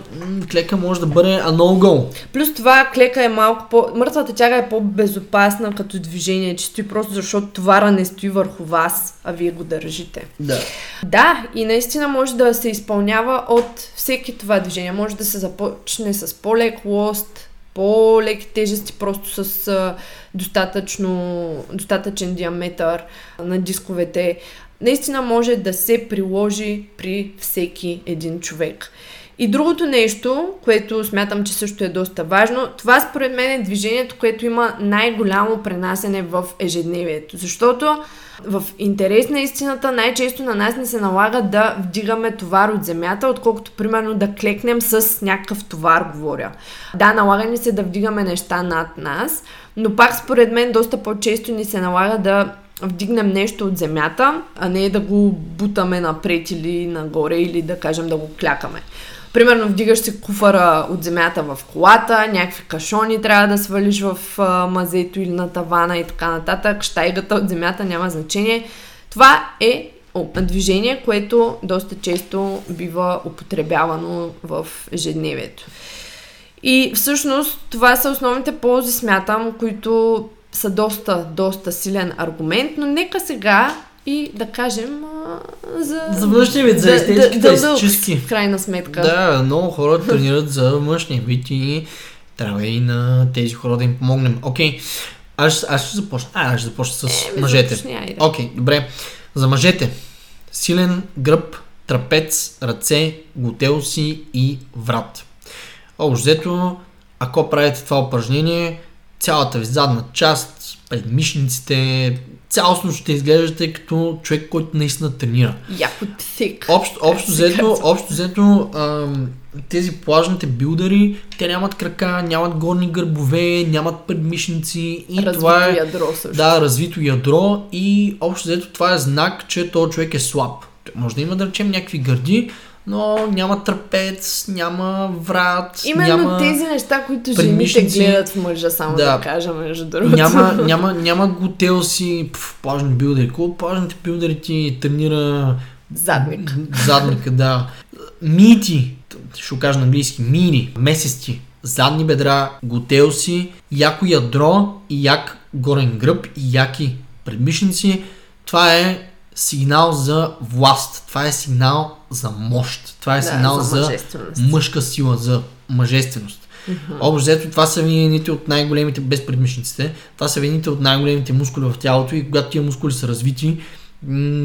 клека може да бъде no-go. Плюс това клека е малко по... Мъртвата тяга е по-безопасна като движение, че стои просто защото товара не стои върху вас, а вие го държите. Да. Да, и наистина може да се изпълнява от всеки това движение. Може да се започне с по-лек лост, по-леки тежести, просто с а, достатъчно, достатъчен диаметър на дисковете наистина може да се приложи при всеки един човек. И другото нещо, което смятам, че също е доста важно, това според мен е движението, което има най-голямо пренасене в ежедневието. Защото в интерес на истината най-често на нас не се налага да вдигаме товар от земята, отколкото примерно да клекнем с някакъв товар, говоря. Да, налага ни се да вдигаме неща над нас, но пак според мен доста по-често ни се налага да вдигнем нещо от земята, а не да го бутаме напред или нагоре или да кажем да го клякаме. Примерно вдигаш си куфара от земята в колата, някакви кашони трябва да свалиш в а, мазето или на тавана и така нататък, штайгата от земята няма значение. Това е движение, което доста често бива употребявано в ежедневието. И всъщност това са основните ползи, смятам, които са доста, доста силен аргумент, но нека сега и да кажем а, за... За външния вид, за естетиката да, да, естетически. В крайна сметка. Да, много хора тренират за външния вид и трябва и на тези хора да им помогнем. Окей, okay. аз, аз ще започна. А, аз ще започна с е, мъжете. Окей, okay, добре. За мъжете. Силен гръб, трапец, ръце, глутеуси и врат. Общо взето ако правите това упражнение, цялата ви задна част, предмишниците, цялостно ще изглеждате като човек, който наистина тренира. Яко тик. Общо, общо взето, общо взето тези плажните билдъри, те нямат крака, нямат горни гърбове, нямат предмишници и развито това е... ядро също. Да, развито ядро и общо взето това е знак, че този човек е слаб. Може да има да речем някакви гърди, но няма трапец, няма врат, Именно няма тези неща, които жените гледат в мъжа, само да, да кажа между другото. Няма, няма, няма готелси, пф, плажни билдери. Колко плажните билдери ти тренира Задник. Задника, да. Мити, ще кажа на английски, мини, месести, задни бедра, готелси, яко ядро и як горен гръб и яки предмишници. Това е сигнал за власт. Това е сигнал за мощ. Това е сигнал да, за, за мъжка сила, за мъжественост. Mm-hmm. Общо взето, това са ви едните от най-големите, без предмишниците, това са ви едните от най-големите мускули в тялото и когато тия мускули са развити,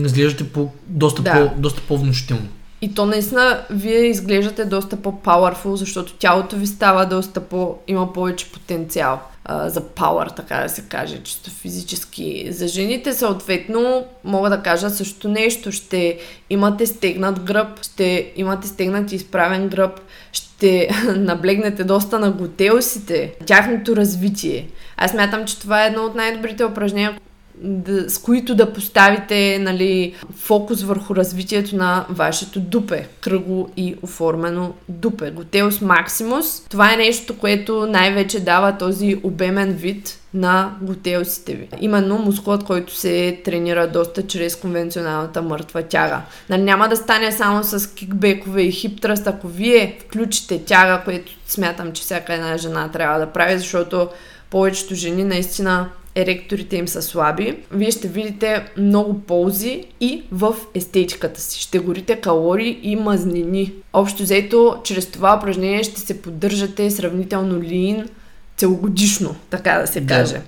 изглеждате по, доста, да. по, доста по-внушително. И то наистина вие изглеждате доста по-powerful, защото тялото ви става доста по... има повече потенциал а, за power, така да се каже, чисто физически. За жените съответно мога да кажа също нещо. Ще имате стегнат гръб, ще имате стегнат и изправен гръб, ще наблегнете доста на готелсите, тяхното развитие. Аз мятам, че това е едно от най-добрите упражнения, да, с които да поставите нали, фокус върху развитието на вашето дупе. Кръгло и оформено дупе. Готеус максимус. Това е нещо, което най-вече дава този обемен вид на готеусите ви. Именно мускулът, който се тренира доста чрез конвенционалната мъртва тяга. Нали, няма да стане само с кикбекове и хиптръст, ако вие включите тяга, което смятам, че всяка една жена трябва да прави, защото повечето жени наистина еректорите им са слаби, вие ще видите много ползи и в естетиката си. Ще горите калории и мазнини. Общо взето, чрез това упражнение ще се поддържате сравнително лин целогодишно, така да се да. каже.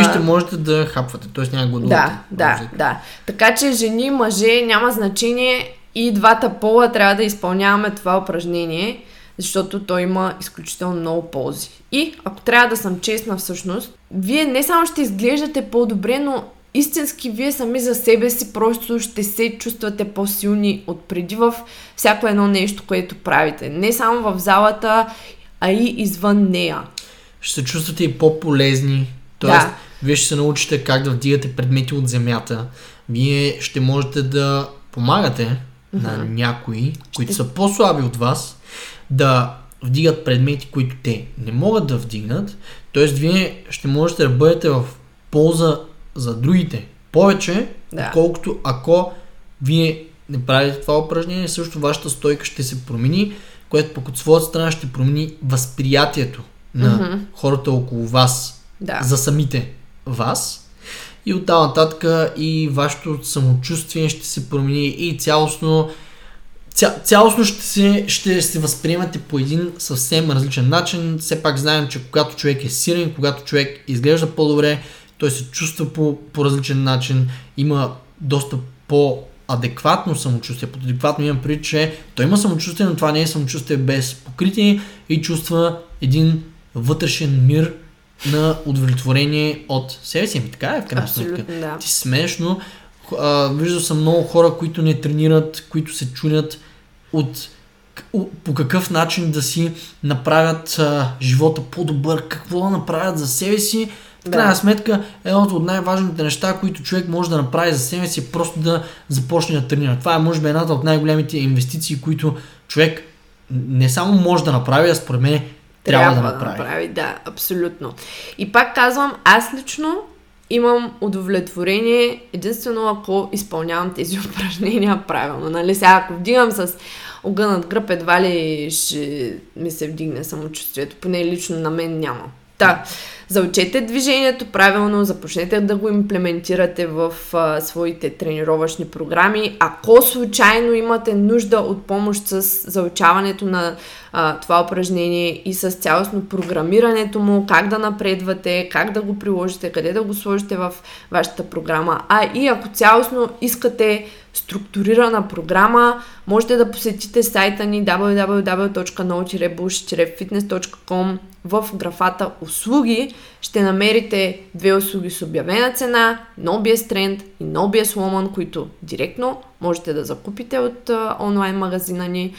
И ще можете да хапвате, т.е. няма гладувате. Да, да, да. Така че жени, мъже, няма значение и двата пола трябва да изпълняваме това упражнение защото той има изключително много ползи. И, ако трябва да съм честна всъщност, вие не само ще изглеждате по-добре, но истински вие сами за себе си просто ще се чувствате по-силни от преди в всяко едно нещо, което правите. Не само в залата, а и извън нея. Ще се чувствате и по-полезни. Тоест, да. вие ще се научите как да вдигате предмети от земята. Вие ще можете да помагате mm-hmm. на някои, които ще... са по-слаби от вас, да вдигат предмети, които те не могат да вдигнат. Т.е. вие ще можете да бъдете в полза за другите повече, да. отколкото ако вие не правите това упражнение, също вашата стойка ще се промени, което пък от своята страна ще промени възприятието на mm-hmm. хората около вас да. за самите вас. И от нататък и вашето самочувствие ще се промени и цялостно ця, цялостно ще се, ще се възприемате по един съвсем различен начин. Все пак знаем, че когато човек е силен, когато човек изглежда по-добре, той се чувства по, по различен начин, има доста по-адекватно самочувствие. Под адекватно имам преди, че той има самочувствие, но това не е самочувствие без покритие и чувства един вътрешен мир на удовлетворение от себе си. Ами така е в крайна сметка. Да. Ти смешно, а, виждал съм много хора, които не тренират, които се чунят от по какъв начин да си направят а, живота по-добър, какво да направят за себе си. В крайна да. сметка, едното от най-важните неща, които човек може да направи за себе си е просто да започне да тренира. Това е, може би, едната от най-големите инвестиции, които човек не само може да направи, а според мен трябва, трябва да направи. Да, направи. да, абсолютно. И пак казвам, аз лично имам удовлетворение единствено ако изпълнявам тези упражнения правилно. Нали? Сега ако вдигам с огънат гръб, едва ли ще ми се вдигне самочувствието. Поне лично на мен няма. Та, заучете движението правилно, започнете да го имплементирате в а, своите тренировъчни програми. Ако случайно имате нужда от помощ с заучаването на а, това упражнение и с цялостно програмирането му, как да напредвате, как да го приложите, къде да го сложите в вашата програма, а и ако цялостно искате структурирана програма, можете да посетите сайта ни www.no-bush-fitness.com в графата услуги ще намерите две услуги с обявена цена, NoBS Trend и NoBS Woman, които директно можете да закупите от онлайн магазина ни.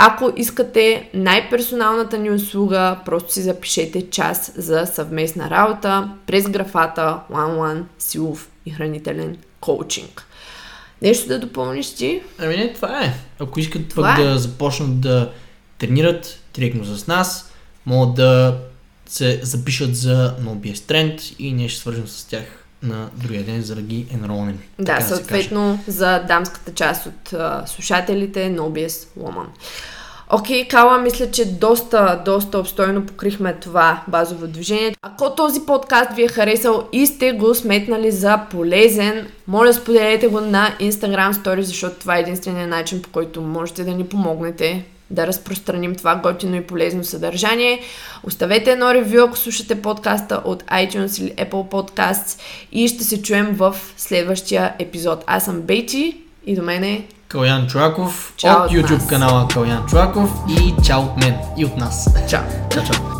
Ако искате най-персоналната ни услуга, просто си запишете час за съвместна работа през графата One-One силов и хранителен коучинг. Нещо да допълниш ти? Ами не, това е. Ако искат пък е. да започнат да тренират директно с нас, могат да се запишат за NoBS Trend и ние ще свържем с тях на другия ден, за да ги енролнем. Да, да съответно за дамската част от uh, слушателите NoBS Woman. Окей, okay, Кала, мисля, че доста, доста обстойно покрихме това базово движение. Ако този подкаст ви е харесал и сте го сметнали за полезен, моля споделете го на Instagram Story, защото това е единствения начин, по който можете да ни помогнете да разпространим това готино и полезно съдържание. Оставете едно ревю, ако слушате подкаста от iTunes или Apple Podcasts и ще се чуем в следващия епизод. Аз съм Бейти и до мен е Калян Чуаков чао от, от YouTube нас. канала Калян Чуаков и чао от мен и от нас. Чао. Чао, чао.